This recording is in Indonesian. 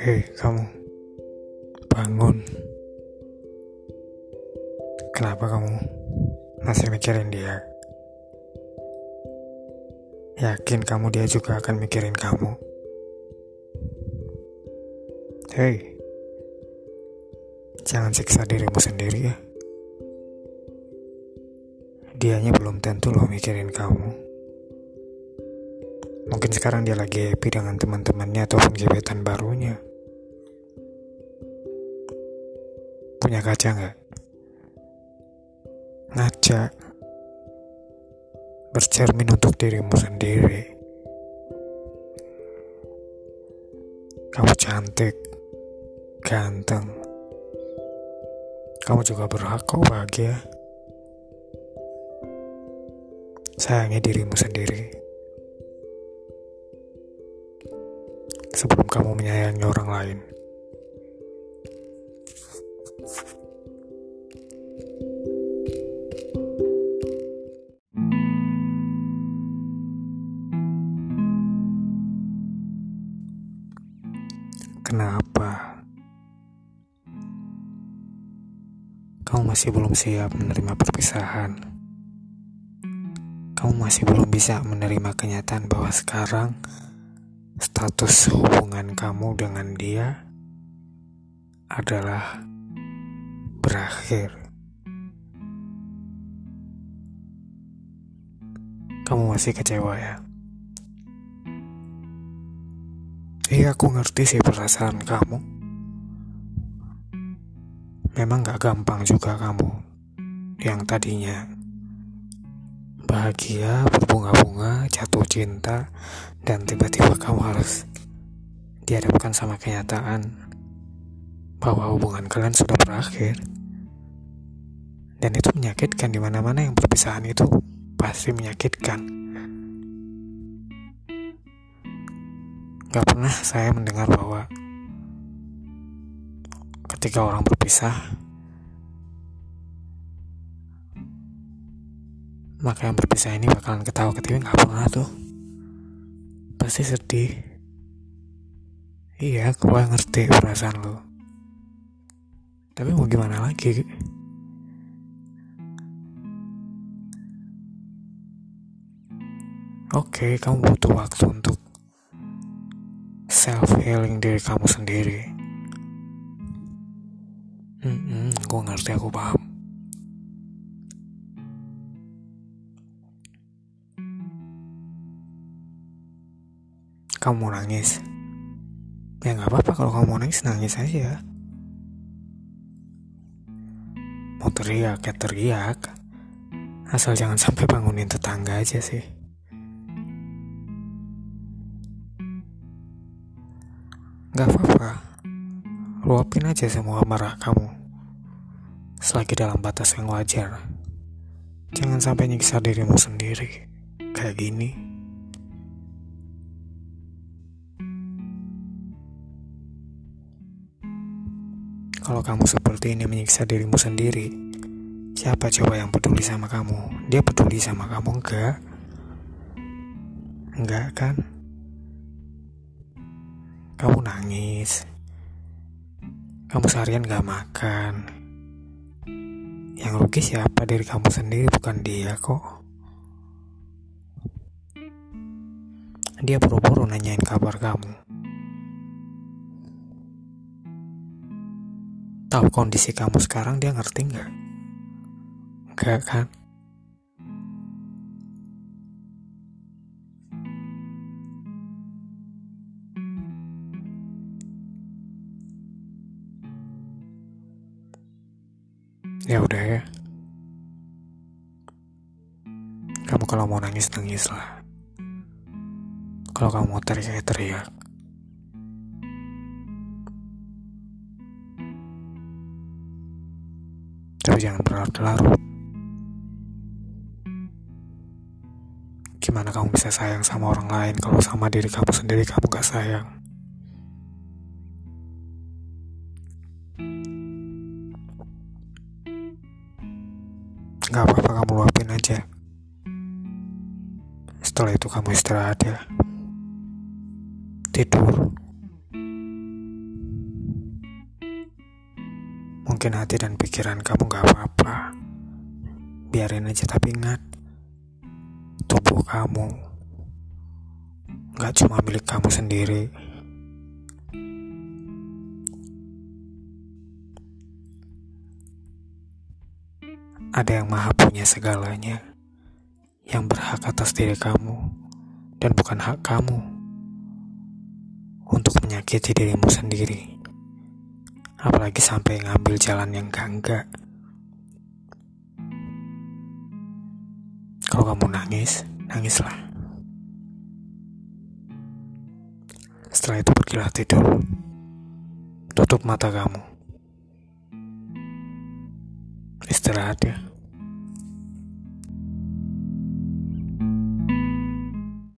Hei kamu. Bangun. Kenapa kamu Masih mikirin dia? Yakin kamu dia juga akan mikirin kamu? Hei. Jangan siksa dirimu sendiri ya. Dianya belum tentu loh mikirin kamu. Mungkin sekarang dia lagi happy dengan teman-temannya ataupun gebetan barunya. Punya kaca nggak? Ngaca. Bercermin untuk dirimu sendiri. Kamu cantik, ganteng. Kamu juga berhak kok bahagia. Sayangi dirimu sendiri. sebelum kamu menyayangi orang lain. Kenapa kamu masih belum siap menerima perpisahan? Kamu masih belum bisa menerima kenyataan bahwa sekarang status hubungan kamu dengan dia adalah berakhir. Kamu masih kecewa ya? Iya, aku ngerti sih perasaan kamu. Memang gak gampang juga kamu yang tadinya bahagia, berbunga-bunga, jatuh cinta, dan tiba-tiba kamu harus dihadapkan sama kenyataan bahwa hubungan kalian sudah berakhir. Dan itu menyakitkan di mana-mana yang perpisahan itu pasti menyakitkan. Gak pernah saya mendengar bahwa ketika orang berpisah maka yang berpisah ini bakalan ketawa ketiwi nggak pernah tuh. Pasti sedih. Iya gue ngerti perasaan lo tapi mau gimana lagi? Oke, kamu butuh waktu untuk self healing diri kamu sendiri. -hmm, gue ngerti, aku paham. kamu nangis ya nggak apa-apa kalau kamu nangis nangis aja mau teriak ya teriak asal jangan sampai bangunin tetangga aja sih nggak apa-apa luapin aja semua marah kamu selagi dalam batas yang wajar jangan sampai nyiksa dirimu sendiri kayak gini Kalau kamu seperti ini menyiksa dirimu sendiri, siapa coba yang peduli sama kamu? Dia peduli sama kamu enggak? Enggak kan? Kamu nangis. Kamu seharian gak makan. Yang rugi siapa dari kamu sendiri bukan dia kok. Dia buru-buru nanyain kabar kamu. tahu kondisi kamu sekarang dia ngerti nggak? Nggak kan? Ya udah ya. Kamu kalau mau nangis nangis lah. Kalau kamu mau teriak teriak. Tapi jangan berlarut-larut. Gimana kamu bisa sayang sama orang lain kalau sama diri kamu sendiri kamu gak sayang? nggak apa-apa kamu luapin aja. Setelah itu kamu istirahat ya. Tidur. Mungkin hati dan pikiran kamu nggak apa-apa. Biarin aja tapi ingat tubuh kamu nggak cuma milik kamu sendiri. Ada yang maha punya segalanya, yang berhak atas diri kamu, dan bukan hak kamu untuk menyakiti dirimu sendiri. Apalagi sampai ngambil jalan yang gak-enggak. Kalau kamu nangis, nangislah. Setelah itu pergilah tidur. Tutup mata kamu istirahat ya